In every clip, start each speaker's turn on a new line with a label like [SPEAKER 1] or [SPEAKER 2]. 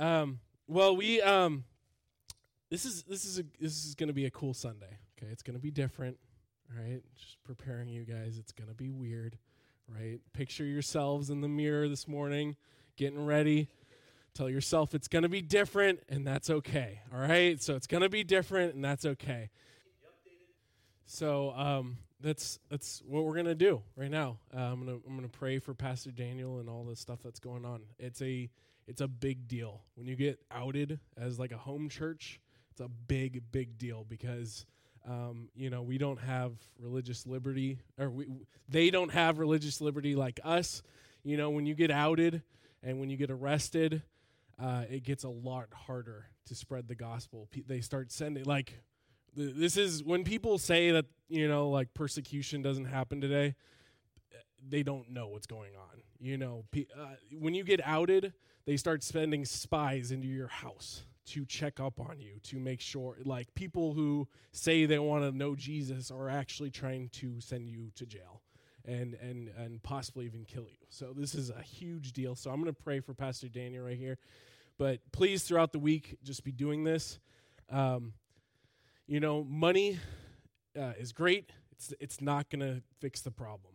[SPEAKER 1] Um, well, we um, this is this is a this is going to be a cool Sunday. Okay, it's going to be different. Right, just preparing you guys. It's going to be weird. Right, picture yourselves in the mirror this morning, getting ready. Tell yourself it's going to be different, and that's okay. All right, so it's going to be different, and that's okay. So um, that's that's what we're gonna do right now. Uh, I'm gonna I'm gonna pray for Pastor Daniel and all the stuff that's going on. It's a it's a big deal when you get outed as like a home church. It's a big big deal because um, you know we don't have religious liberty or we they don't have religious liberty like us. You know when you get outed and when you get arrested, uh, it gets a lot harder to spread the gospel. P- they start sending like this is when people say that you know like persecution doesn't happen today they don't know what's going on you know uh, when you get outed they start sending spies into your house to check up on you to make sure like people who say they want to know jesus are actually trying to send you to jail and and and possibly even kill you so this is a huge deal so i'm going to pray for pastor daniel right here but please throughout the week just be doing this um, you know, money uh, is great. It's it's not going to fix the problem.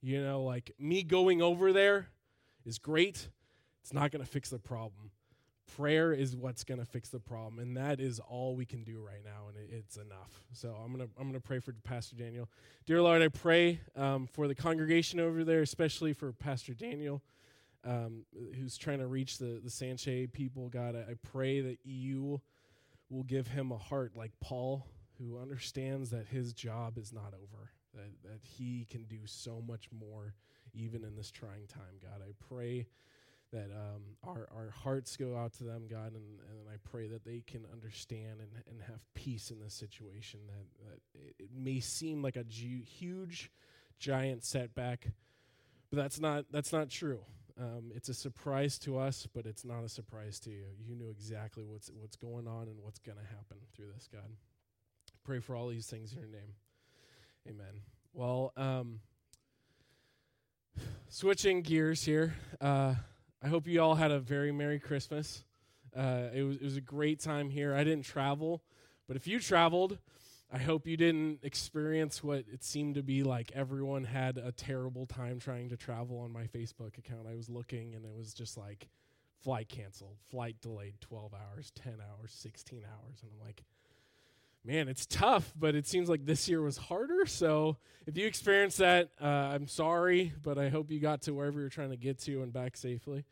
[SPEAKER 1] You know, like me going over there is great. It's not going to fix the problem. Prayer is what's going to fix the problem, and that is all we can do right now, and it, it's enough. So I'm gonna I'm gonna pray for Pastor Daniel, dear Lord. I pray um, for the congregation over there, especially for Pastor Daniel, um, who's trying to reach the the Sanche people. God, I, I pray that you will give him a heart like Paul, who understands that his job is not over, that, that he can do so much more even in this trying time, God. I pray that um, our, our hearts go out to them, God, and, and I pray that they can understand and, and have peace in this situation. That, that it, it may seem like a ju- huge, giant setback, but that's not, that's not true. Um, it's a surprise to us, but it's not a surprise to you. You knew exactly what's what's going on and what's going to happen through this, God. Pray for all these things in your name. Amen. Well, um, switching gears here. Uh, I hope you all had a very Merry Christmas. Uh, it, was, it was a great time here. I didn't travel, but if you traveled, I hope you didn't experience what it seemed to be like everyone had a terrible time trying to travel on my Facebook account. I was looking and it was just like flight canceled, flight delayed 12 hours, 10 hours, 16 hours. And I'm like, man, it's tough, but it seems like this year was harder. So if you experienced that, uh, I'm sorry, but I hope you got to wherever you're trying to get to and back safely,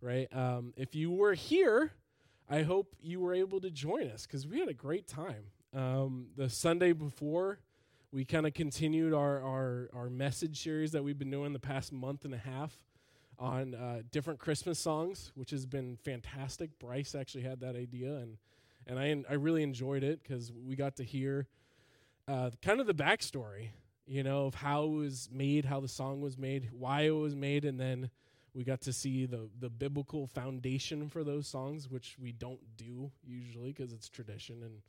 [SPEAKER 1] right? Um, if you were here, I hope you were able to join us because we had a great time. Um, the Sunday before, we kind of continued our, our, our message series that we've been doing the past month and a half on uh, different Christmas songs, which has been fantastic. Bryce actually had that idea, and and I I really enjoyed it because we got to hear uh, kind of the backstory, you know, of how it was made, how the song was made, why it was made, and then we got to see the the biblical foundation for those songs, which we don't do usually because it's tradition and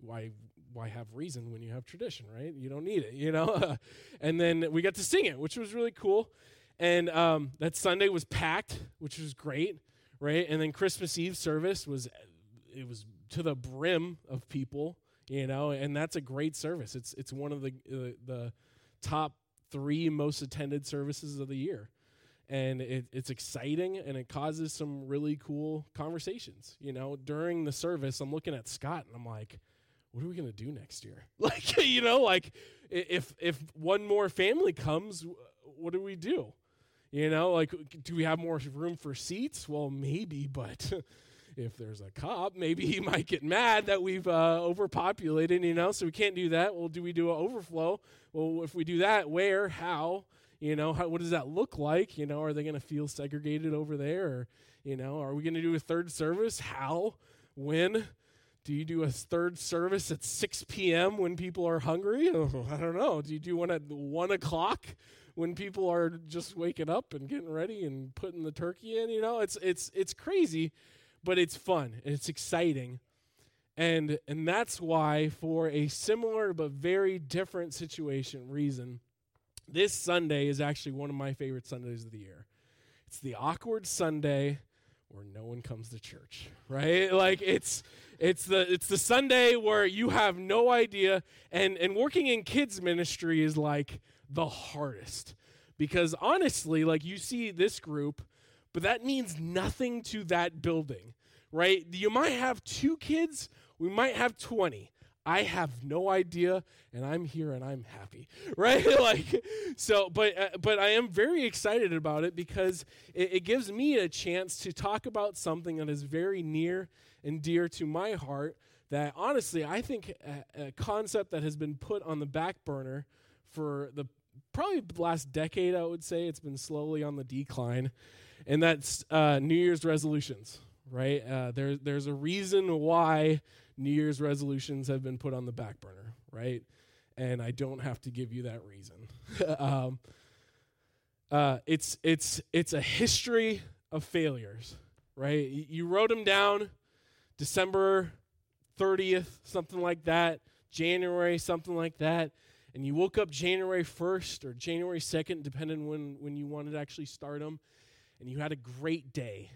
[SPEAKER 1] why why have reason when you have tradition, right? You don't need it, you know. and then we got to sing it, which was really cool. And um, that Sunday was packed, which was great, right? And then Christmas Eve service was it was to the brim of people, you know, and that's a great service. It's it's one of the uh, the top three most attended services of the year and it, it's exciting and it causes some really cool conversations you know during the service i'm looking at scott and i'm like what are we to do next year? Like, you know, like if if one more family comes, what do we do? You know, like do we have more room for seats? Well, maybe, but if there's a cop, maybe he might get mad that we've uh, overpopulated, you know, so we can't do that. Well, do we do an overflow? Well, if we do that, where, how, you know, how, what does that look like? You know, are they going to feel segregated over there? Or, you know, are we going to do a third service? How? When? Do you do a third service at 6 p.m. when people are hungry? I don't know. Do you do one at 1 o'clock when people are just waking up and getting ready and putting the turkey in? You know, it's, it's, it's crazy, but it's fun. It's exciting. And, and that's why, for a similar but very different situation, reason, this Sunday is actually one of my favorite Sundays of the year. It's the awkward Sunday where no one comes to church, right? Like it's it's the it's the Sunday where you have no idea and and working in kids ministry is like the hardest. Because honestly, like you see this group, but that means nothing to that building, right? You might have two kids, we might have 20. I have no idea, and I'm here and I'm happy, right? like, so, but uh, but I am very excited about it because it, it, gives me a chance to talk about something that is very near and dear to my heart. That honestly, I think a, a concept that has been put on the back burner for the probably the last decade. I would say it's been slowly on the decline, and that's uh, New Year's resolutions. Right? Uh, there, there's a reason why New Year's resolutions have been put on the back burner, right? And I don't have to give you that reason. um, uh, it's it's it's a history of failures, right? You wrote them down, December thirtieth, something like that, January, something like that, and you woke up January first or January second, depending when when you wanted to actually start them, and you had a great day.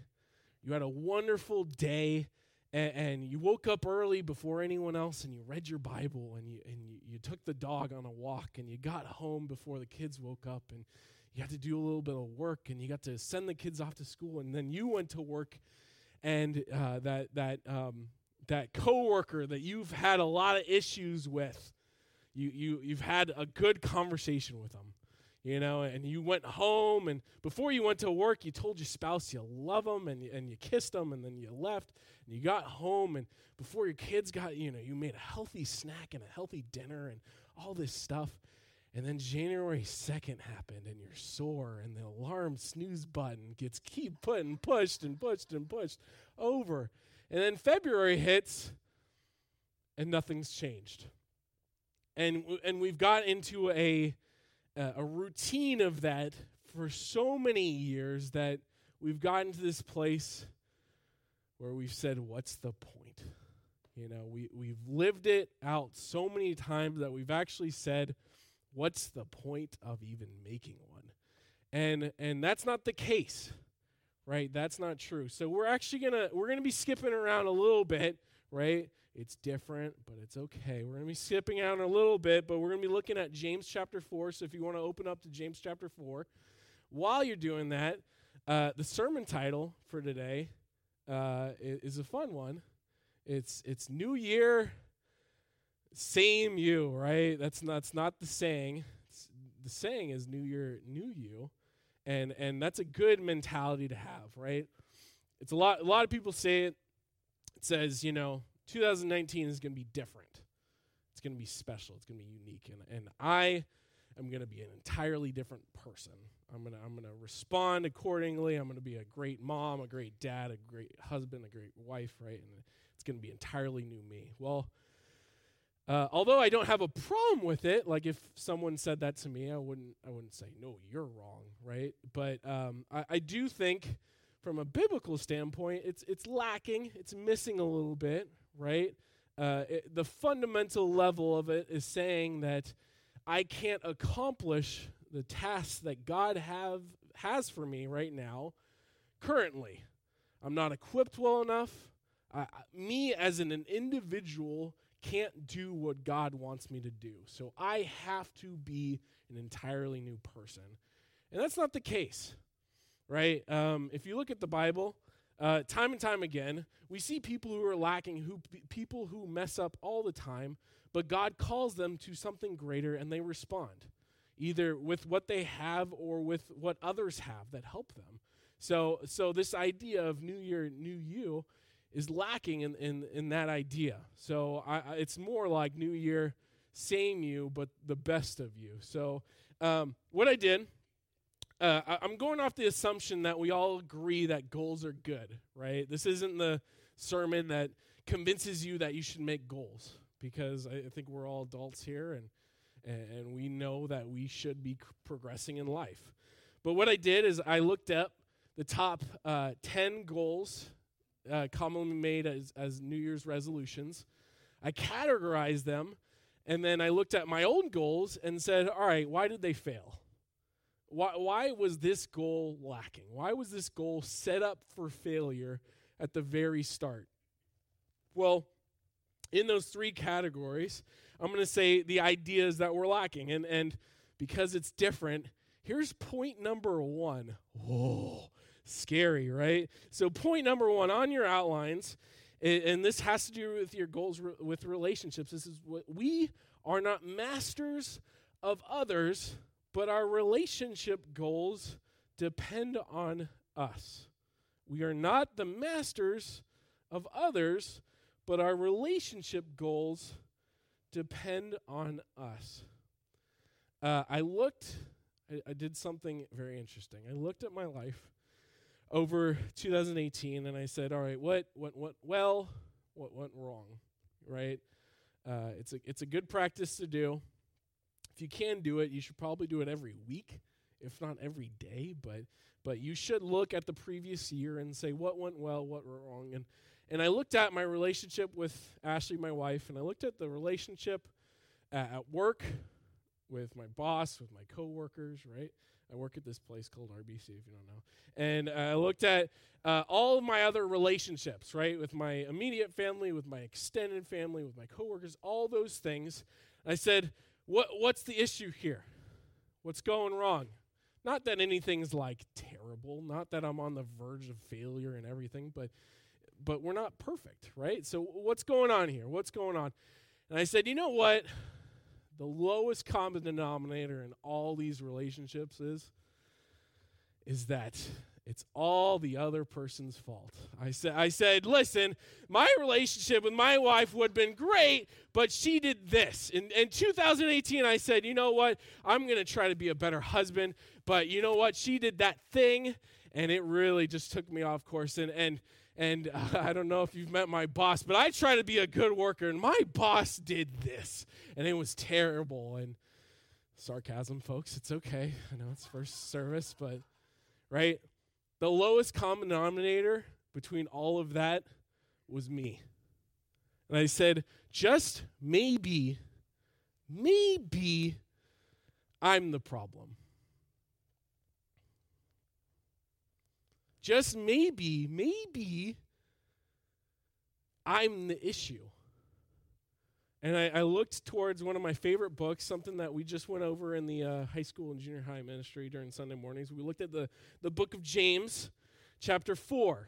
[SPEAKER 1] You had a wonderful day and, and, you woke up early before anyone else and you read your Bible and, you, and you, you took the dog on a walk and you got home before the kids woke up and you had to do a little bit of work and you got to send the kids off to school and then you went to work and uh, that, that, um, that coworker that you've had a lot of issues with, you, you, you've had a good conversation with them you know, and you went home, and before you went to work, you told your spouse you love them, and, and you kissed them, and then you left, and you got home, and before your kids got, you know, you made a healthy snack and a healthy dinner and all this stuff. And then January 2nd happened, and you're sore, and the alarm snooze button gets keep putting pushed and pushed and pushed over. And then February hits, and nothing's changed. And, and we've got into a uh, a routine of that for so many years that we've gotten to this place where we've said, What's the point? You know, we, we've lived it out so many times that we've actually said, What's the point of even making one? And and that's not the case. Right? That's not true. So we're actually gonna we're gonna be skipping around a little bit, right? It's different, but it's okay. We're going to be skipping out a little bit, but we're going to be looking at James chapter 4. So if you want to open up to James chapter 4, while you're doing that, uh, the sermon title for today uh, is, a fun one. It's it's New Year, same you, right? That's not, that's not the saying. It's, the saying is New Year, new you, and and that's a good mentality to have, right? It's a lot. A lot of people say it. It says, you know, 2019 is going to be different. It's going to be special. It's going to be unique. And, and I am going to be an entirely different person. I'm going to I'm going to respond accordingly. I'm going to be a great mom, a great dad, a great husband, a great wife, right? And it's going to be entirely new me. Well, uh, although I don't have a problem with it, like if someone said that to me, I wouldn't I wouldn't say no, you're wrong, right? But um, I, I do think, from a biblical standpoint, it's it's lacking, it's missing a little bit, right? Uh, it, the fundamental level of it is saying that I can't accomplish the tasks that God have has for me right now, currently. I'm not equipped well enough. I, me as an, an individual can't do what God wants me to do. So I have to be an entirely new person. And that's not the case, right? Um, if you look at the Bible, uh, time and time again, we see people who are lacking, who people who mess up all the time, but God calls them to something greater and they respond, either with what they have or with what others have that help them. So, so this idea of New Year, New You is lacking in, in, in that idea. So I, it's more like New Year, same you, but the best of you. So um, what I did uh, I, am going off the assumption that we all agree that goals are good, right? This isn't the sermon that convinces you that you should make goals, because I, I think we're all adults here and, and we know that we should be progressing in life. But what I did is I looked up the top uh, 10 goals uh, commonly made as, as New Year's resolutions. I categorized them, and then I looked at my own goals and said, all right, why did they fail? Why, why was this goal lacking? Why was this goal set up for failure at the very start? Well, in those three categories, I'm going to say the ideas that we're lacking. And, and because it's different, here's point number one. Whoa, scary, right? So, point number one on your outlines, and this has to do with your goals with relationships. This is what we are not masters of others but our relationship goals depend on us. We are not the masters of others, but our relationship goals depend on us. Uh, I looked, I, I did something very interesting. I looked at my life over 2018 and I said, all right, what, went what well, what went wrong, right? Uh, it's, a, it's a good practice to do you can do it, you should probably do it every week, if not every day. But but you should look at the previous year and say what went well, what went wrong. And and I looked at my relationship with Ashley, my wife, and I looked at the relationship at, work with my boss, with my coworkers, right? I work at this place called RBC, if you don't know. And I looked at uh, all of my other relationships, right? With my immediate family, with my extended family, with my coworkers, all those things. I said, what, what's the issue here? What's going wrong? Not that anything's like terrible, not that I'm on the verge of failure and everything, but but we're not perfect, right? So what's going on here? What's going on? And I said, "You know what? The lowest common denominator in all these relationships is is that it's all the other person's fault. I said, I said, listen, my relationship with my wife would have been great, but she did this. In, in 2018, I said, you know what? I'm going to try to be a better husband, but you know what? She did that thing, and it really just took me off course. And, and, and uh, I don't know if you've met my boss, but I try to be a good worker, and my boss did this, and it was terrible. And sarcasm, folks, it's okay. I know it's first service, but right? The lowest common denominator between all of that was me. And I said, just maybe, maybe I'm the problem. Just maybe, maybe I'm the issue. And I, I, looked towards one of my favorite books, something that we just went over in the uh, high school and junior high ministry during Sunday mornings. We looked at the, the book of James, chapter 4,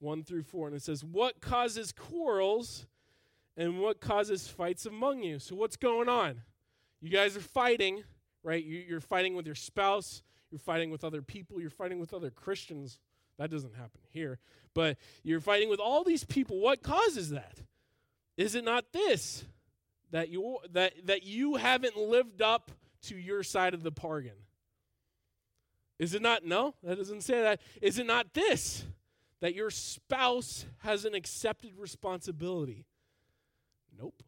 [SPEAKER 1] 1 through 4. And it says, What causes quarrels and what causes fights among you? So, what's going on? You guys are fighting, right? You, you're fighting with your spouse, you're fighting with other people, you're fighting with other Christians. That doesn't happen here. But you're fighting with all these people. What causes that? Is it not this that you that that you haven't lived up to your side of the bargain? Is it not no? That doesn't say that. Is it not this that your spouse has an accepted responsibility? Nope.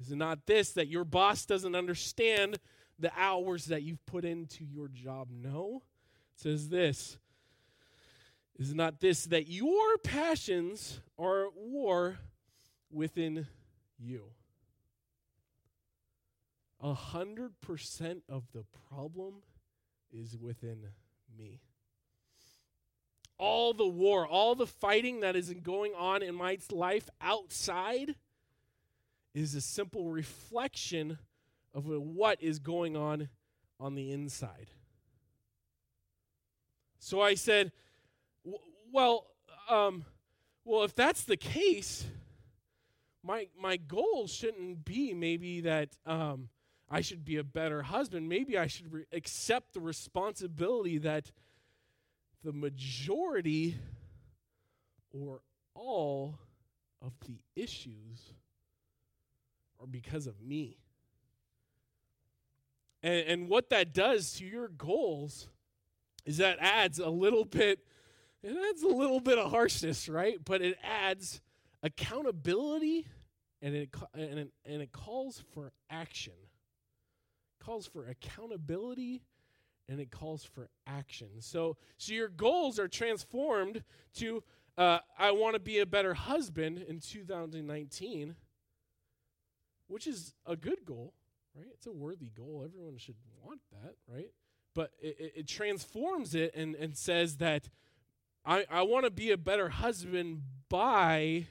[SPEAKER 1] Is it not this that your boss doesn't understand the hours that you've put into your job? No. It says this. Is it not this that your passions are at war within you. A hundred percent of the problem is within me. All the war, all the fighting that is going on in my life outside is a simple reflection of what is going on on the inside. So I said, well, um, well, if that's the case, my my goal shouldn't be maybe that um, I should be a better husband. Maybe I should re- accept the responsibility that the majority or all of the issues are because of me. And, and what that does to your goals is that adds a little bit, it adds a little bit of harshness, right? But it adds accountability and it and it, and it calls for action. It calls for accountability and it calls for action. So so your goals are transformed to uh, I want to be a better husband in 2019, which is a good goal, right? It's a worthy goal. Everyone should want that, right? but it, it transforms it and, and says that I, I want to be a better husband by.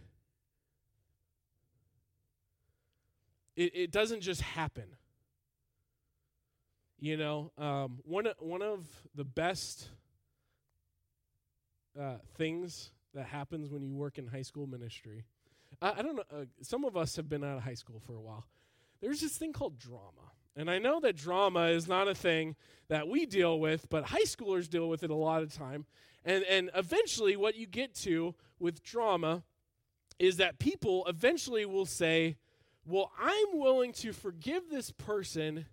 [SPEAKER 1] It, it doesn't just happen. You know, um, one, one of the best uh, things that happens when you work in high school ministry. I, I don't know. Uh, some of us have been out of high school for a while. There's this thing called drama. And I know that drama is not a thing that we deal with, but high schoolers deal with it a lot of time. And, and eventually, what you get to with drama is that people eventually will say, Well, I'm willing to forgive this person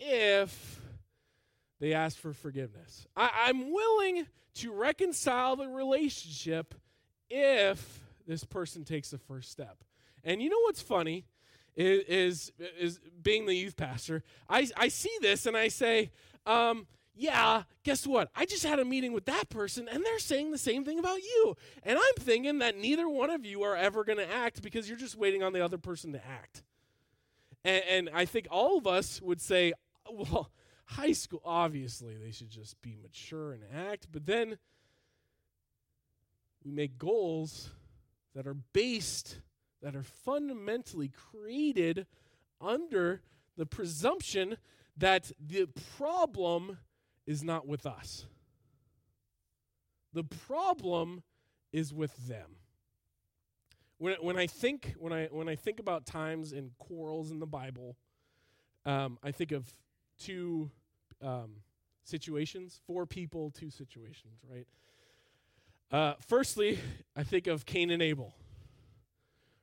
[SPEAKER 1] if they ask for forgiveness. I, am willing to reconcile the relationship if this person takes the first step. And you know what's funny is is, is being the youth pastor. I, I see this and I say, um, yeah, guess what? I just had a meeting with that person and they're saying the same thing about you. And I'm thinking that neither one of you are ever going to act because you're just waiting on the other person to act. And, and I think all of us would say, well, high school, obviously, they should just be mature and act. But then we make goals that are based, that are fundamentally created under the presumption that the problem is not with us. The problem is with them. When, when I think when I when I think about times and quarrels in the Bible, um, I think of two um, situations, four people, two situations, right? Uh, firstly, I think of Cain and Abel,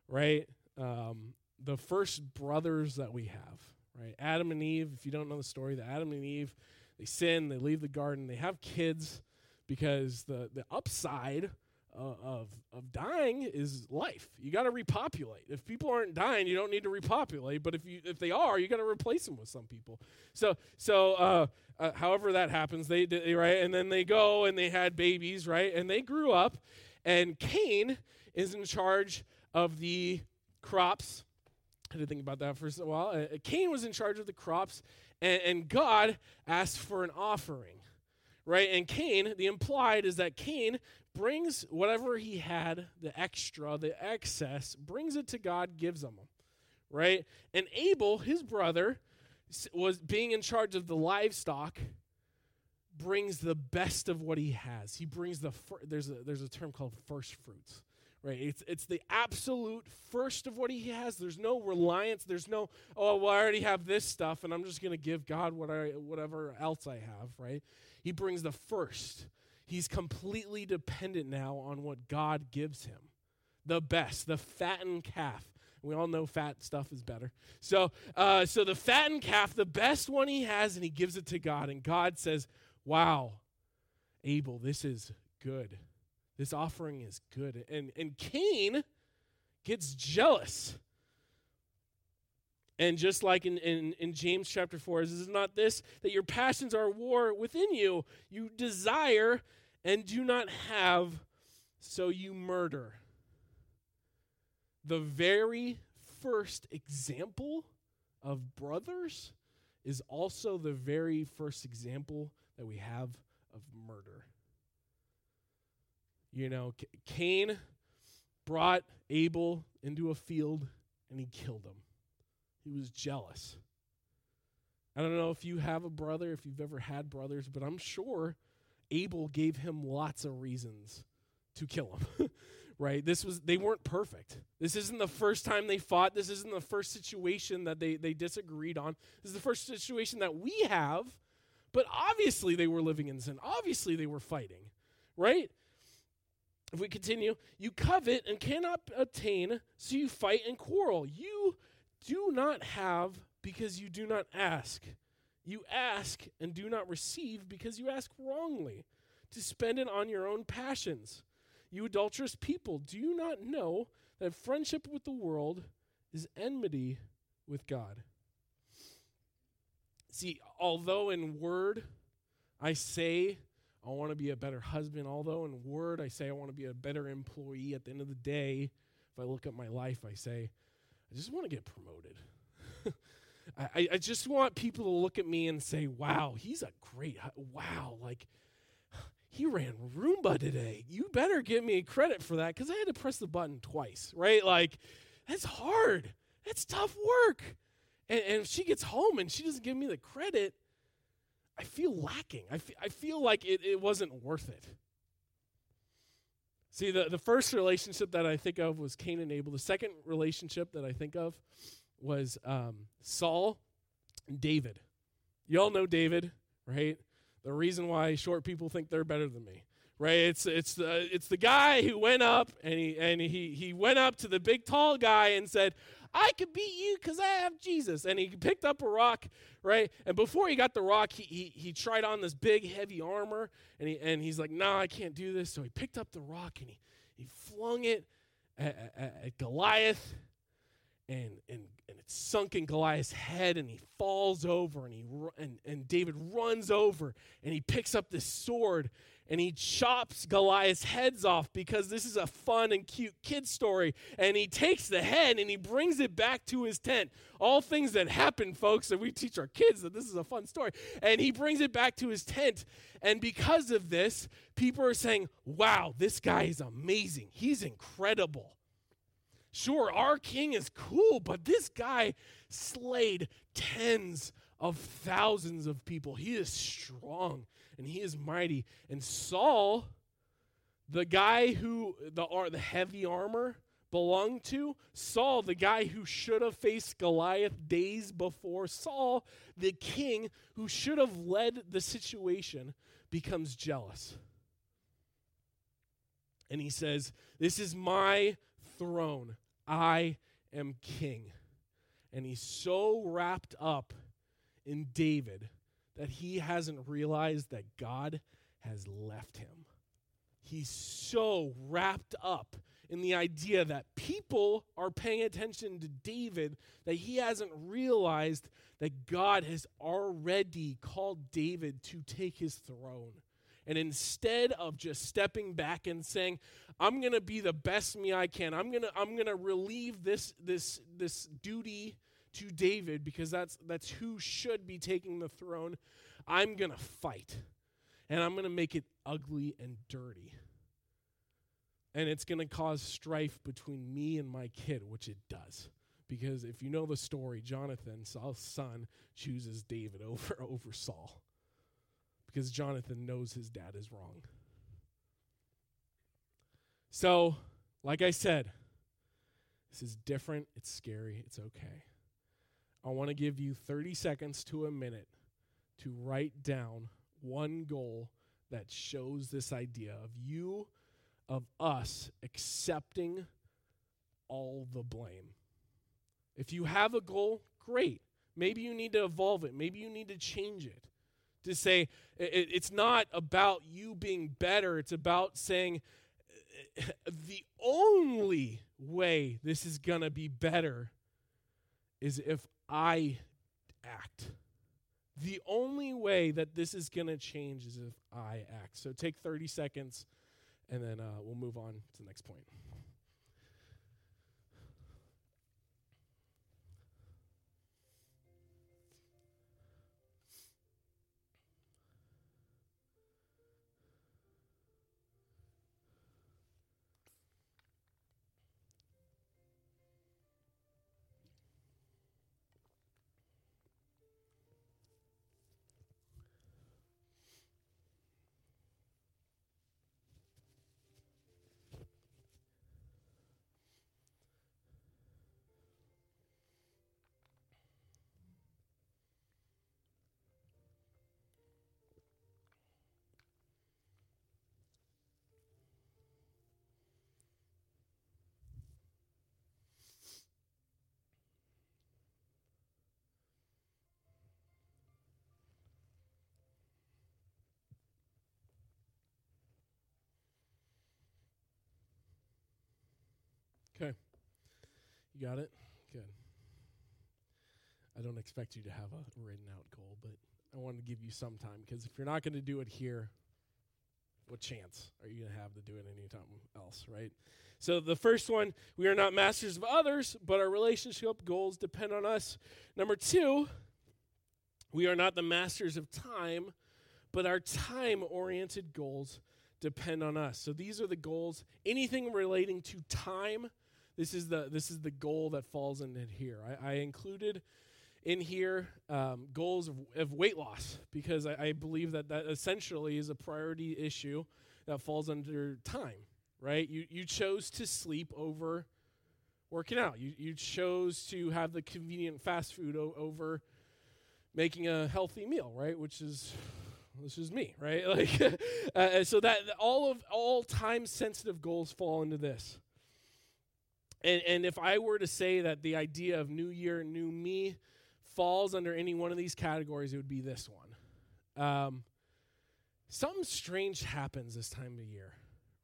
[SPEAKER 1] right? Um, the first brothers that we have, right? Adam and Eve, if you don't know the story, the Adam and Eve, they sin, they leave the garden, they have kids because the, the upside uh, of of dying is life. You got to repopulate. If people aren't dying, you don't need to repopulate. But if you if they are, you got to replace them with some people. So so uh, uh, however that happens, they right, and then they go and they had babies, right, and they grew up, and Cain is in charge of the crops. I had to think about that for a while. Uh, Cain was in charge of the crops, and, and God asks for an offering right? And Cain, the implied is that Cain brings whatever he had, the extra, the excess, brings it to God, gives them, right? And Abel, his brother, was being in charge of the livestock brings the best of what he has. He brings the fir- there's a there's a term called first fruits. Right? It's it's the absolute first of what he has. There's no reliance, there's no oh well I already have this stuff and I'm just going to give God what I whatever else I have, right? He brings the first. He's completely dependent now on what God gives him. The best, the fattened calf. We all know fat stuff is better. So, uh, so the fattened calf, the best one he has, and he gives it to God. And God says, Wow, Abel, this is good. This offering is good. And, and Cain gets jealous. And just like in, in, in James chapter 4, is it not this that your passions are war within you? You desire and do not have, so you murder. The very first example of brothers is also the very first example that we have of murder. You know, Cain brought Abel into a field and he killed him. He was jealous. I don't know if you have a brother, if you've ever had brothers, but I'm sure Abel gave him lots of reasons to kill him. right? This was they weren't perfect. This isn't the first time they fought. This isn't the first situation that they they disagreed on. This is the first situation that we have. But obviously they were living in sin. Obviously they were fighting, right? If we continue, you covet and cannot obtain, so you fight and quarrel. You do not have because you do not ask. You ask and do not receive because you ask wrongly, to spend it on your own passions. You adulterous people, do you not know that friendship with the world is enmity with God? See, although in word I say I want to be a better husband, although in word I say I want to be a better employee, at the end of the day, if I look at my life, I say, I just want to get promoted. I, I just want people to look at me and say, wow, he's a great, wow, like he ran Roomba today. You better give me credit for that because I had to press the button twice, right? Like, that's hard. That's tough work. And, and if she gets home and she doesn't give me the credit, I feel lacking. I, feel like it, it wasn't worth it. See, the, the first relationship that I think of was Cain and Abel. The second relationship that I think of was um, Saul and David. You all know David, right? The reason why short people think they're better than me, right? It's it's the it's the guy who went up and he and he he went up to the big tall guy and said, "I could beat you because I have Jesus." And he picked up a rock, right? And before he got the rock, he he, he tried on this big heavy armor, and he and he's like, "No, nah, I can't do this." So he picked up the rock and he he flung it at, at, at Goliath and and and it sunk in Goliath's head and he falls over and he and and David runs over and he picks up this sword and he chops Goliath's heads off because this is a fun and cute kid story. And he takes the head and he brings it back to his tent. All things that happen folks and we teach our kids that this is a fun story. And he brings it back to his tent. And because of this people are saying wow this guy is amazing. He's incredible. Sure, our king is cool, but this guy slayed tens of thousands of people. He is strong and he is mighty. And Saul, the guy who the, the heavy armor belonged to, Saul, the guy who should have faced Goliath days before, Saul, the king who should have led the situation, becomes jealous. And he says, This is my throne. I am king. And he's so wrapped up in David that he hasn't realized that God has left him. He's so wrapped up in the idea that people are paying attention to David that he hasn't realized that God has already called David to take his throne. And instead of just stepping back and saying, I'm going to be the best me I can. I'm going to I'm going to relieve this this this duty to David because that's that's who should be taking the throne. I'm going to fight. And I'm going to make it ugly and dirty. And it's going to cause strife between me and my kid, which it does. Because if you know the story, Jonathan, Saul's son, chooses David over over Saul. Because Jonathan knows his dad is wrong. So, like I said, this is different. It's scary. It's okay. I want to give you 30 seconds to a minute to write down one goal that shows this idea of you, of us accepting all the blame. If you have a goal, great. Maybe you need to evolve it. Maybe you need to change it. To say it, it's not about you being better, it's about saying, the only way this is going to be better is if I act. The only way that this is going to change is if I act. So take 30 seconds and then uh, we'll move on to the next point. You got it? Good. I don't expect you to have a written out goal, but I want to give you some time because if you're not going to do it here, what chance are you going to have to do it anytime else, right? So the first one, we are not masters of others, but our relationship goals depend on us. Number two, we are not the masters of time, but our time oriented goals depend on us. So these are the goals. Anything relating to time, this is the this is the goal that falls in here. I, I included in here um, goals of, of, weight loss because I, I believe that that essentially is a priority issue that falls under time. Right? You you chose to sleep over working out. You you chose to have the convenient fast food o- over making a healthy meal, right? Which is this is me, right? Like, uh, so that all of all time sensitive goals fall into this. And and if I were to say that the idea of new year, new me falls under any one of these categories, it would be this one. Um, something strange happens this time of year,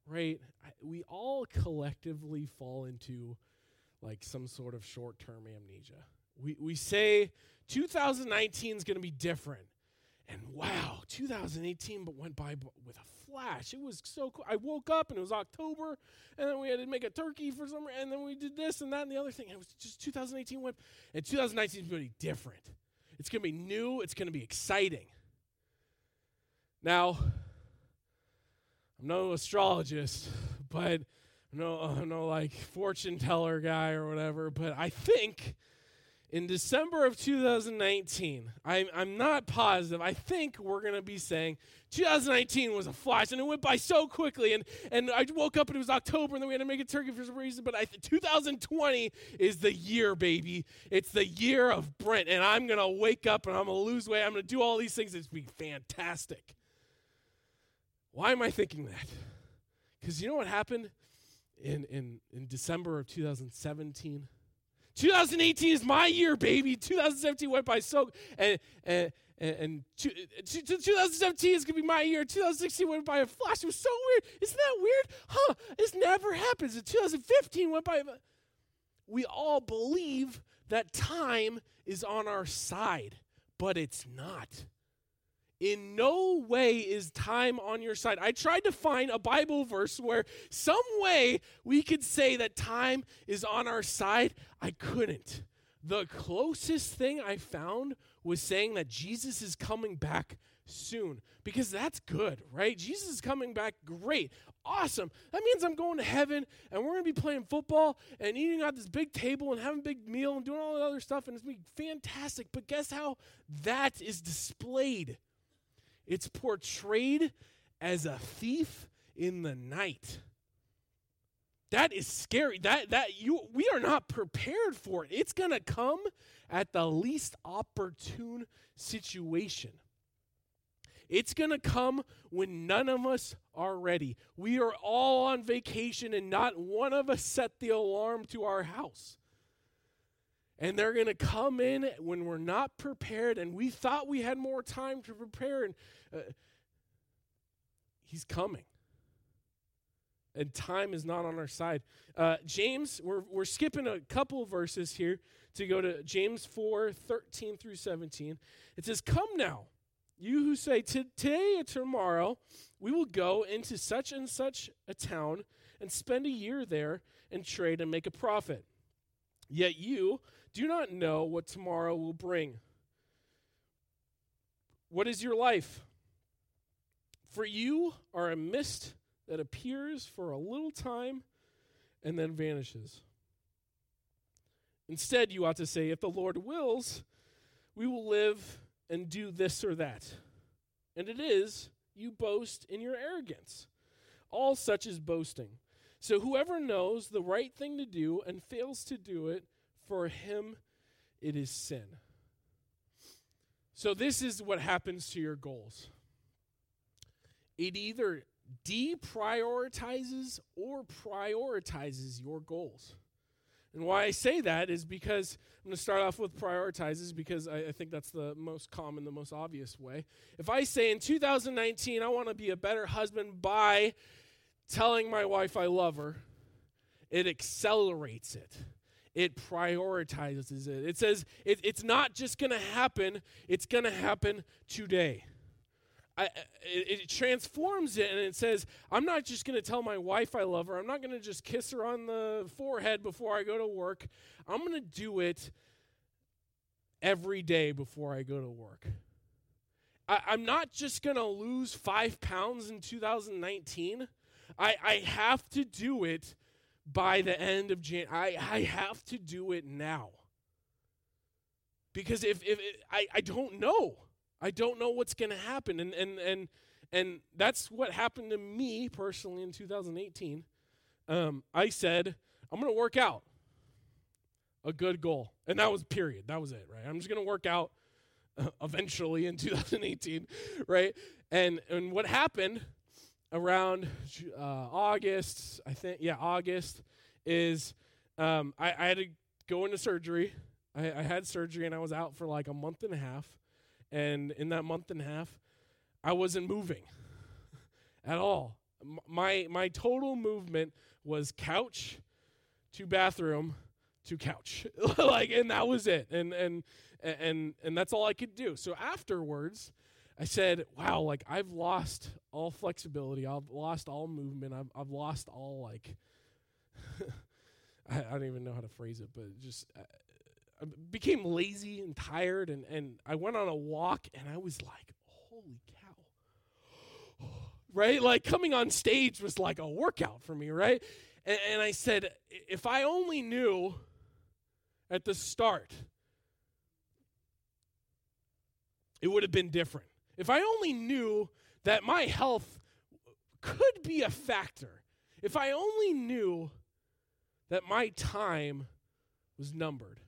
[SPEAKER 1] right? We all collectively fall into like some sort of short term amnesia. We we say 2019 is going to be different. And wow, 2018 but went by with a flash. It was so cool. I woke up and it was October, and then we had to make a turkey for some, and then we did this and that and the other thing. It was just 2018 went, and 2019 is going to be different. It's going to be new. It's going to be exciting. Now, I'm no astrologist, but no, I'm no like fortune teller guy or whatever. But I think in December of 2019, I'm, I'm not positive. I think we're going to be saying 2019 was a flash and it went by so quickly. And, and I woke up and it was October and then we had to make a turkey for some reason. But I th- 2020 is the year, baby. It's the year of Brent. And I'm going to wake up and I'm going to lose weight. I'm going to do all these things. It's going to be fantastic. Why am I thinking that? Because you know what happened in, in, in December of 2017? 2018 is my year, baby. 2017 went by so and and and, 2017 is gonna be my year. 2016 went by a flash. It was so weird. Isn't that weird? Huh? This never happens. And 2015 went by. We all believe that time is on our side, but it's not. In no way is time on your side. I tried to find a Bible verse where some way we could say that time is on our side. I couldn't. The closest thing I found was saying that Jesus is coming back soon because that's good, right? Jesus is coming back great. Awesome. That means I'm going to heaven and we're going to be playing football and eating at this big table and having a big meal and doing all that other stuff and it's going to be fantastic. But guess how that is displayed? It's portrayed as a thief in the night. That is scary. That that you we are not prepared for it. It's going to come at the least opportune situation. It's going to come when none of us are ready. We are all on vacation and not one of us set the alarm to our house. And they're going to come in when we're not prepared, and we thought we had more time to prepare, and uh, he's coming. And time is not on our side. Uh, James, we're, we're skipping a couple verses here to go to James 4 13 through 17. It says, Come now, you who say, Today or tomorrow we will go into such and such a town and spend a year there and trade and make a profit. Yet you do not know what tomorrow will bring. What is your life? For you are a mist that appears for a little time and then vanishes. Instead, you ought to say, If the Lord wills, we will live and do this or that. And it is, you boast in your arrogance. All such is boasting. So whoever knows the right thing to do and fails to do it, for him it is sin. So, this is what happens to your goals it either deprioritizes or prioritizes your goals. And why I say that is because I'm going to start off with prioritizes because I, I, think that's the most common, the most obvious way. If I say in 2019, I want to be a better husband by telling my wife I love her, it accelerates it it prioritizes it. It says it, it's not just going to happen, it's going to happen today. I, it, it transforms it and it says, I'm not just going to tell my wife I love her. I'm not going to just kiss her on the forehead before I go to work. I'm going to do it every day before I go to work. I, am not just going to lose five pounds in 2019. I, I have to do it by the end of January. I, I have to do it now. Because if, if it, I, I don't know. I don't know what's going to happen. And, and, and, and that's what happened to me personally in 2018. Um, I said, I'm going to work out. A good goal. And that was period. That was it, right? I'm just going to work out uh, eventually in 2018, right? And and what happened around uh, August, I think, yeah, August, is um, I, I, had to go into surgery. I, I had surgery and I was out for like a month and a half. And in that month and a half, I wasn't moving at all. M- my my total movement was couch to bathroom to couch. like and that was it. And and and and that's all I could do. So afterwards, I said, "Wow, like I've lost all flexibility. I've lost all movement. I've I've lost all like I, I, don't even know how to phrase it, but just uh, I became lazy and tired and and I went on a walk and I was like, "Holy cow." right? Like coming on stage was like a workout for me, right? And, and I said, if I only knew at the start it would have been different. If I only knew that my health could be a factor, if I only knew that my time was numbered,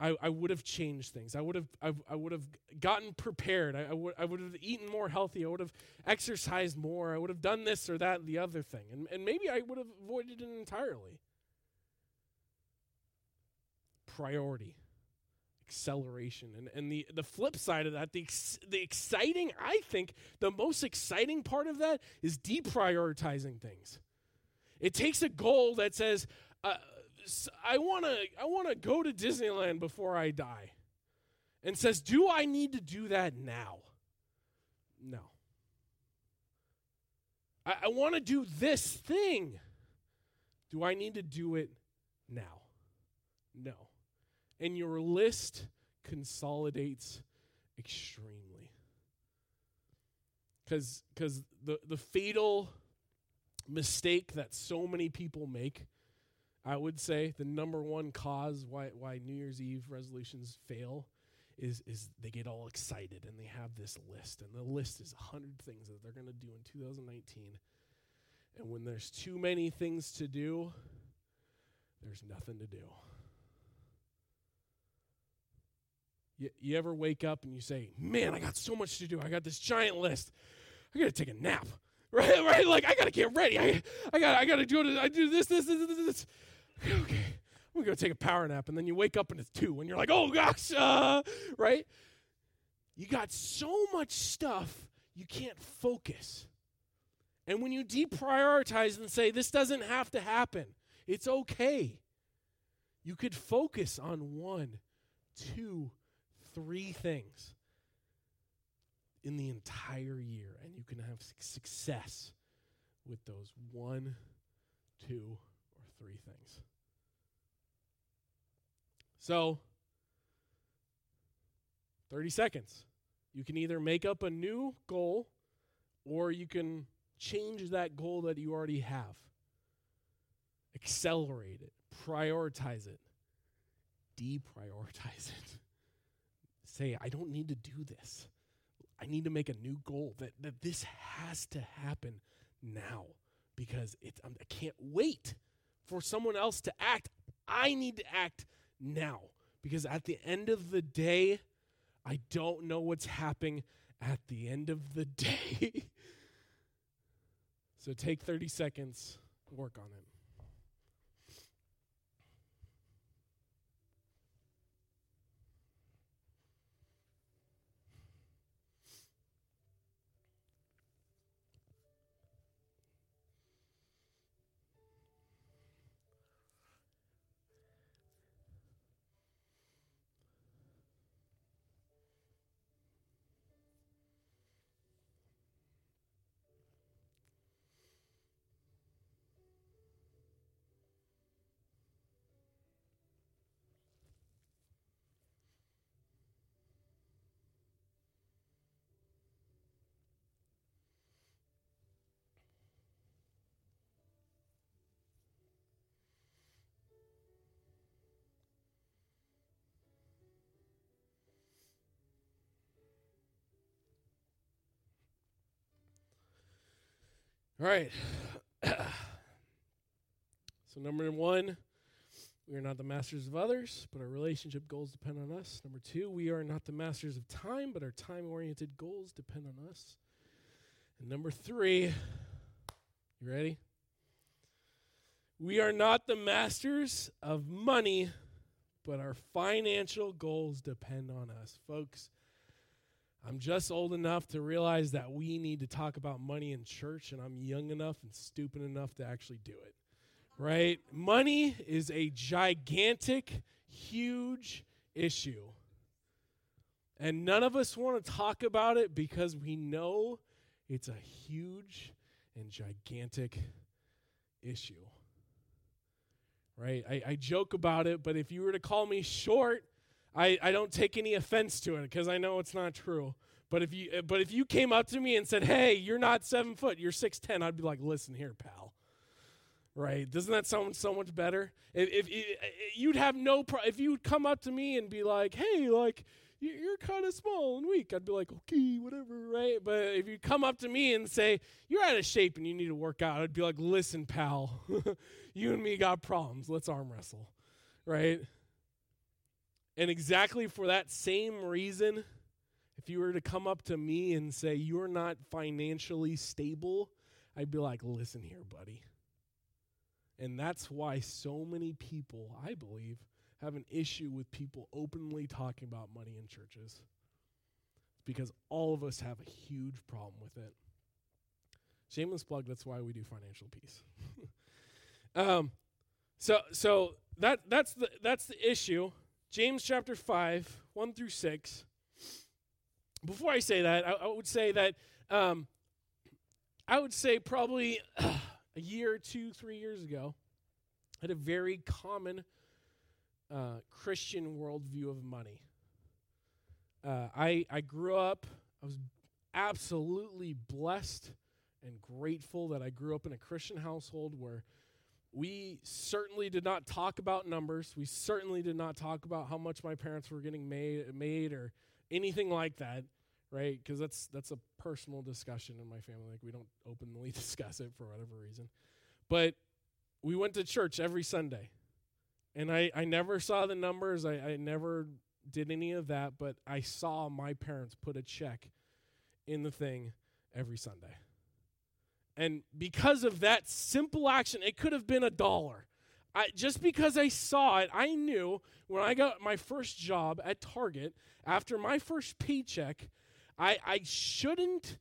[SPEAKER 1] I, I would have changed things. I would have I, I would have gotten prepared. I, I would I would have eaten more healthy. I would have exercised more. I would have done this or that, the other thing, and and maybe I would have avoided it entirely. Priority acceleration. And, and the, the flip side of that, the, the exciting, I think, the most exciting part of that is deprioritizing things. It takes a goal that says, uh, I want to I wanna go to Disneyland before I die. And says, do I need to do that now? No. I, I want to do this thing. Do I need to do it now? No and your list consolidates extremely. Because the, the fatal mistake that so many people make, I would say the number one cause why why New Year's Eve resolutions fail is is they get all excited and they have this list and the list is 100 things that they're going to do in 2019 and when there's too many things to do there's nothing to do You, you ever wake up and you say, Man, I got so much to do. I got this giant list. I gotta take a nap. Right? Right? Like I gotta get ready. I I got I gotta do it. I do this, this, this, this, this. Okay. I'm gonna go take a power nap, and then you wake up and it's two, and you're like, oh gosh, uh, right? You got so much stuff you can't focus. And when you deprioritize and say, this doesn't have to happen, it's okay. You could focus on one, two, three things in the entire year, and you can have success with those one, two, or three things. So, 30 seconds. You can either make up a new goal or you can change that goal that you already have. Accelerate it, prioritize it, deprioritize it say, I don't need to do this. I need to make a new goal that, that this has to happen now because it's, I can't wait for someone else to act. I need to act now because at the end of the day, I don't know what's happening at the end of the day. so take 30 seconds, work on it. All right. so, number one, we are not the masters of others, but our relationship goals depend on us. Number two, we are not the masters of time, but our time oriented goals depend on us. And number three, you ready? We are not the masters of money, but our financial goals depend on us. Folks, I'm just old enough to realize that we need to talk about money in church, and I'm young enough and stupid enough to actually do it. Right? Money is a gigantic, huge issue. And none of us want to talk about it because we know it's a huge and gigantic issue. Right? I, I joke about it, but if you were to call me short, I, I don't take any offense to it because I know it's not true. But if you eh, but if you came up to me and said, "Hey, you're not seven foot, you're six ten," I'd be like, "Listen here, pal." Right? Doesn't that sound so much better? If, if, if you'd have no pro- if you'd come up to me and be like, "Hey, like you're kind of small and weak," I'd be like, "Okay, whatever." Right? But if you come up to me and say you're out of shape and you need to work out, I'd be like, "Listen, pal, you and me got problems. Let's arm wrestle." Right? And exactly for that same reason, if you were to come up to me and say, You're not financially stable, I'd be like, Listen here, buddy. And that's why so many people, I believe, have an issue with people openly talking about money in churches. It's because all of us have a huge problem with it. Shameless plug, that's why we do financial peace. um, so so that that's the that's the issue. James chapter 5, 1 through 6. Before I say that, I, I would say that um, I would say probably a year, two, three years ago, I had a very common uh, Christian worldview of money. Uh, I, I grew up, I was absolutely blessed and grateful that I grew up in a Christian household where we certainly did not talk about numbers. We certainly did not talk about how much my parents were getting made, made or anything like that, right? Because that's that's a personal discussion in my family. Like we don't openly discuss it for whatever reason. But we went to church every Sunday, and I I never saw the numbers. I, I never did any of that. But I saw my parents put a check in the thing every Sunday. And because of that simple action, it could have been a dollar. I, just because I saw it, I knew when I got my first job at Target, after my first paycheck, I, I shouldn't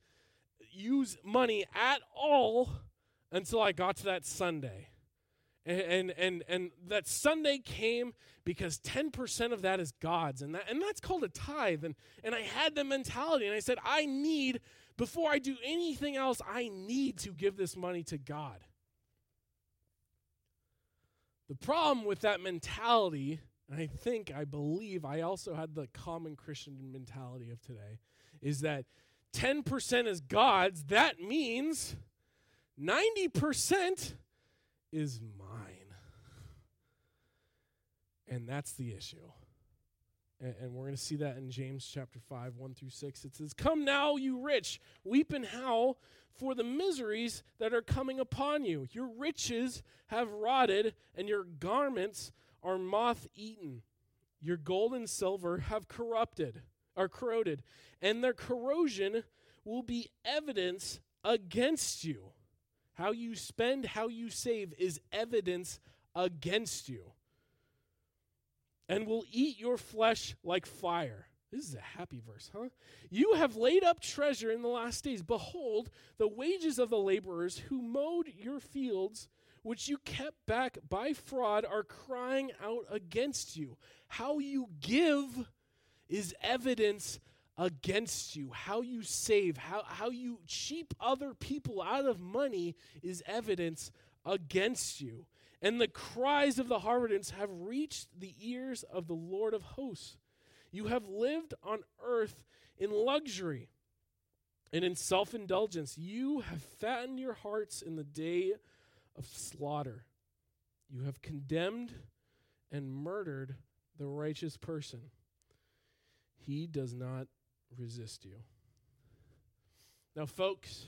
[SPEAKER 1] use money at all until I got to that Sunday. And, and and and that Sunday came because 10% of that is God's and that and that's called a tithe and and I had the mentality and I said I need before I do anything else, I need to give this money to God. The problem with that mentality, and I think, I believe, I also had the common Christian mentality of today, is that 10% is God's. That means 90% is mine. And that's the issue. And, and we're going to see that in James chapter 5, 1 through 6. It says, Come now, you rich, weep and howl for the miseries that are coming upon you. Your riches have rotted, and your garments are moth eaten. Your gold and silver have corrupted, are corroded, and their corrosion will be evidence against you. How you spend, how you save is evidence against you and will eat your flesh like fire. This is a happy verse, huh? You have laid up treasure in the last days. Behold, the wages of the laborers who mowed your fields, which you kept back by fraud, are crying out against you. How you give is evidence against you. How you save, how, how you cheap other people out of money is evidence against you and the cries of the harvesters have reached the ears of the Lord of hosts. You have lived on earth in luxury and in self indulgence. You have fattened your hearts in the day of slaughter. You have condemned and murdered the righteous person. He does not resist you. Now, folks,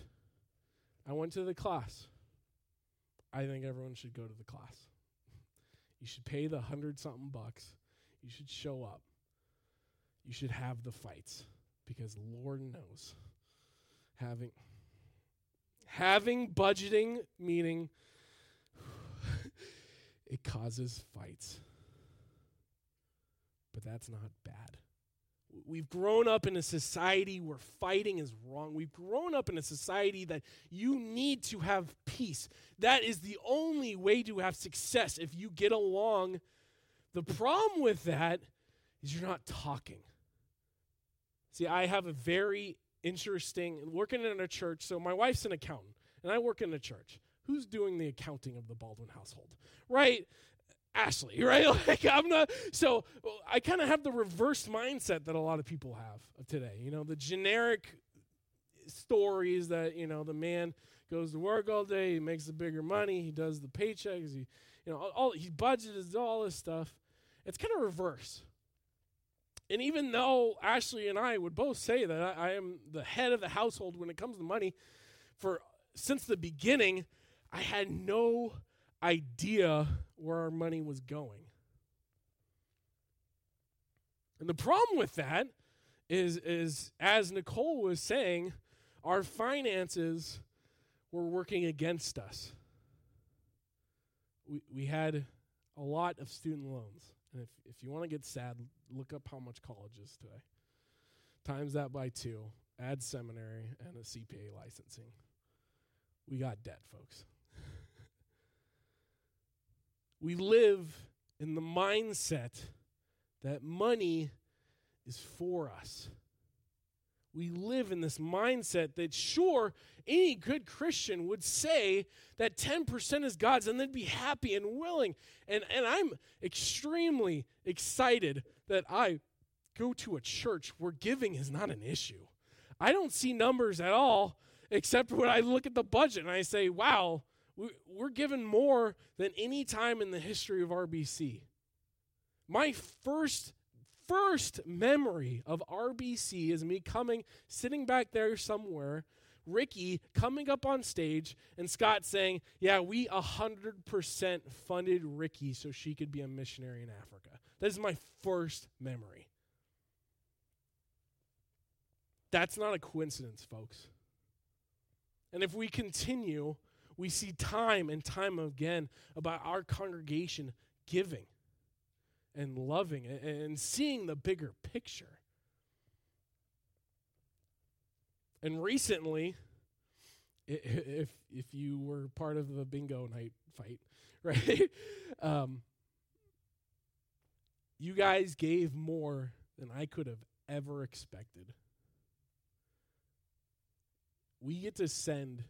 [SPEAKER 1] I went to the class. I think everyone should go to the class. You should pay the hundred something bucks. You should show up. You should have the fights because Lord knows having having budgeting meaning it causes fights. But that's not bad. We've grown up in a society where fighting is wrong. We've grown up in a society that you need to have peace. That is the only way to have success if you get along. The problem with that is you're not talking. See, I have a very interesting working in a church. So my wife's an accountant, and I work in a church. Who's doing the accounting of the Baldwin household? Right? Ashley, right? Like I'm not so I kind of have the reverse mindset that a lot of people have of today. You know, the generic stories that, you know, the man goes to work all day, he makes the bigger money, he does the paychecks, he you know, all he budgets all this stuff. It's kind of reverse. And even though Ashley and I would both say that I, I am the head of the household when it comes to money, for since the beginning, I had no idea where our money was going. And the problem with that is, is as Nicole was saying, our finances were working against us. We, we had a lot of student loans. And if, if you want to get sad, look up how much college is today. Times that by two, add seminary and a CPA licensing. We got debt, folks. We live in the mindset that money is for us. We live in this mindset that, sure, any good Christian would say that 10% is God's and they'd be happy and willing. And, and I'm extremely excited that I go to a church where giving is not an issue. I don't see numbers at all, except when I look at the budget and I say, wow, we're given more than any time in the history of RBC. My first first memory of RBC is me coming, sitting back there somewhere, Ricky coming up on stage, and Scott saying, Yeah, we 100% funded Ricky so she could be a missionary in Africa. That is my first memory. That's not a coincidence, folks. And if we continue we see time and time again about our congregation giving and loving and seeing the bigger picture. And recently, if if you were part of the bingo night fight, right? um, you guys gave more than I could have ever expected. We get to send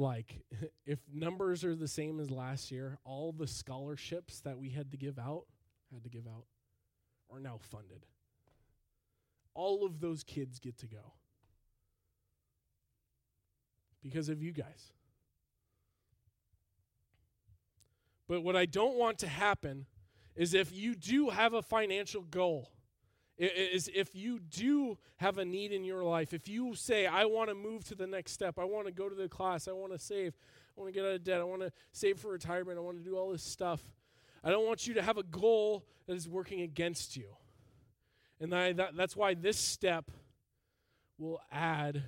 [SPEAKER 1] like if numbers are the same as last year, all the scholarships that we had to give out, had to give out, are now funded. All of those kids get to go. Because of you guys. But what I don't want to happen is if you do have a financial goal, is if you do have a need in your life, if you say, I want to move to the next step, I want to go to the class, I want to save, I want to get out of debt, I want to save for retirement, I want to do all this stuff. I don't want you to have a goal that is working against you. And I, that, that's why this step will add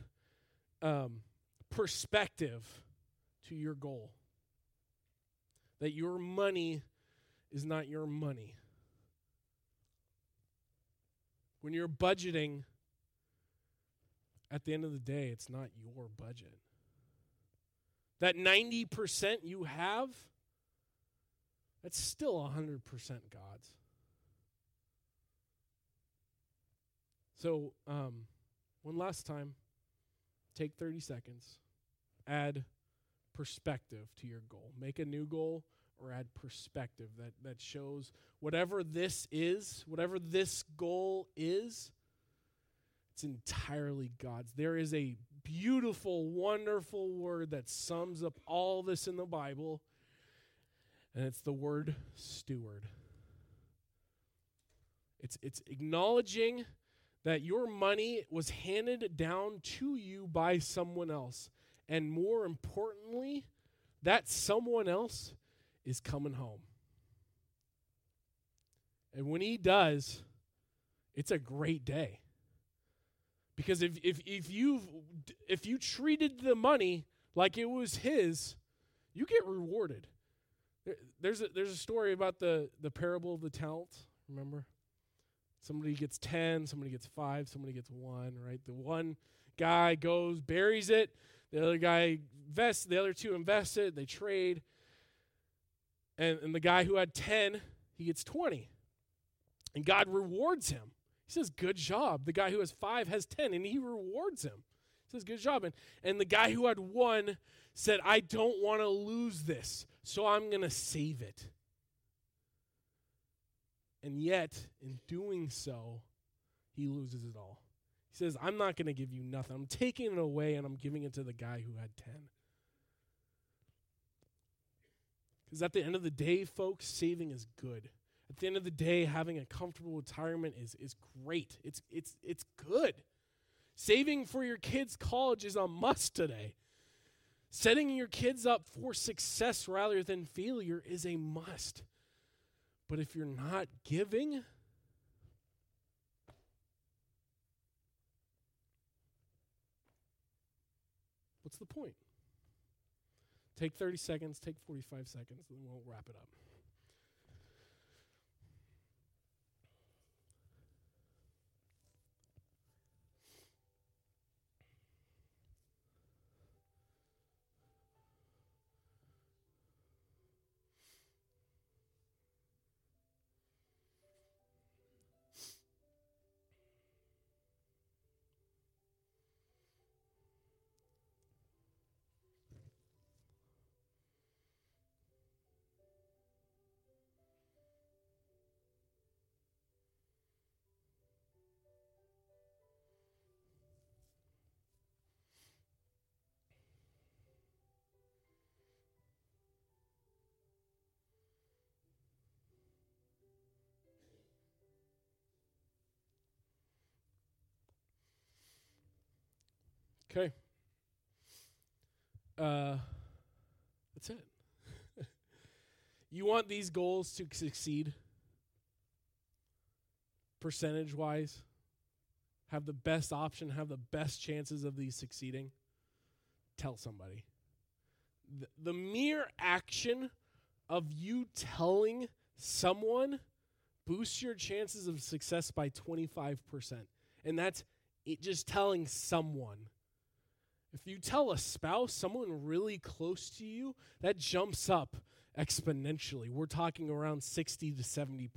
[SPEAKER 1] um, perspective to your goal. That your money is not your money when you're budgeting, at the end of the day, it's not your budget. That 90% you have, that's still 100% God's. So, um, one last time, take 30 seconds, add perspective to your goal. Make a new goal or add perspective that, that shows whatever this is, whatever this goal is, it's entirely God's. There is a beautiful, wonderful word that sums up all this in the Bible, and it's the word steward. It's, it's acknowledging that your money was handed down to you by someone else And more importantly, that someone else is coming home. And when he does, it's a great day. Because if if if you if you treated the money like it was his, you get rewarded. there's a there's a story about the the parable of the talents. Remember, somebody gets ten, somebody gets five, somebody gets one. Right, the one guy goes buries it. The other guy invests. The other two invest it. They trade. And and the guy who had ten, he gets twenty, and God rewards him. He says, Good job. The guy who has five has 10, and he rewards him. He says, Good job. And, and the guy who had one said, I don't want to lose this, so I'm going to save it. And yet, in doing so, he loses it all. He says, I'm not going to give you nothing. I'm taking it away and I'm giving it to the guy who had 10. Because at the end of the day, folks, saving is good. At the end of the day, having a comfortable retirement is, is great. It's, it's, it's good. Saving for your kids' college is a must today. Setting your kids up for success rather than failure is a must. But if you're not giving, what's the point? Take 30 seconds, take 45 seconds, and then we'll wrap it up. Okay. Uh, that's it. you want these goals to succeed percentage wise, have the best option, have the best chances of these succeeding? Tell somebody. The, the mere action of you telling someone boosts your chances of success by 25%. And that's it just telling someone. If you tell a spouse, someone really close to you, that jumps up exponentially. We're talking around 60 to 70%.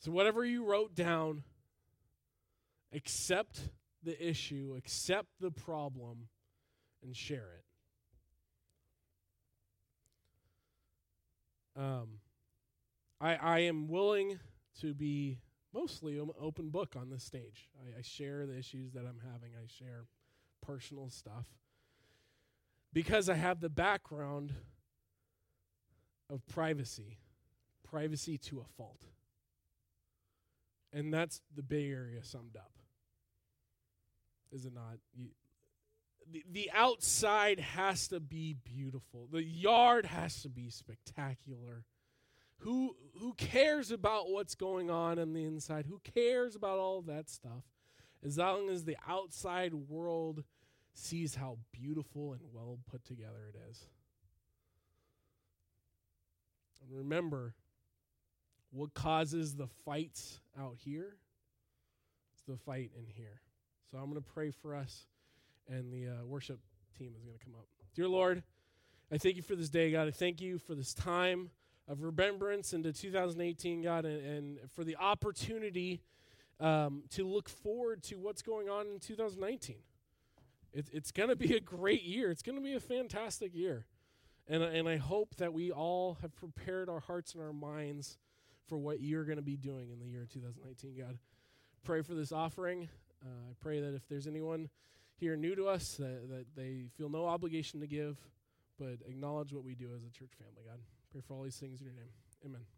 [SPEAKER 1] So, whatever you wrote down, accept the issue, accept the problem, and share it. Um, I, I am willing to be mostly an open book on this stage. I, I share the issues that I'm having, I share personal stuff because I have the background of privacy, privacy to a fault. And that's the Bay Area summed up. Is it not? You, the, the outside has to be beautiful. The yard has to be spectacular. Who who cares about what's going on on the inside? Who cares about all that stuff? As long as the outside world sees how beautiful and well put together it is. And remember, what causes the fights out here is the fight in here. So I'm going to pray for us, and the uh, worship team is going to come up. Dear Lord, I thank you for this day, God. I thank you for this time of remembrance into 2018, God, and, and for the opportunity um, to look forward to what's going on in 2019. It, it's going to be a great year. It's going to be a fantastic year. And, and I hope that we all have prepared our hearts and our minds for what you're going to be doing in the year 2019, God. Pray for this offering. Uh, I pray that if there's anyone here new to us, that, that they feel no obligation to give, but acknowledge what we do as a church family, God. Pray for all these things in your name. Amen.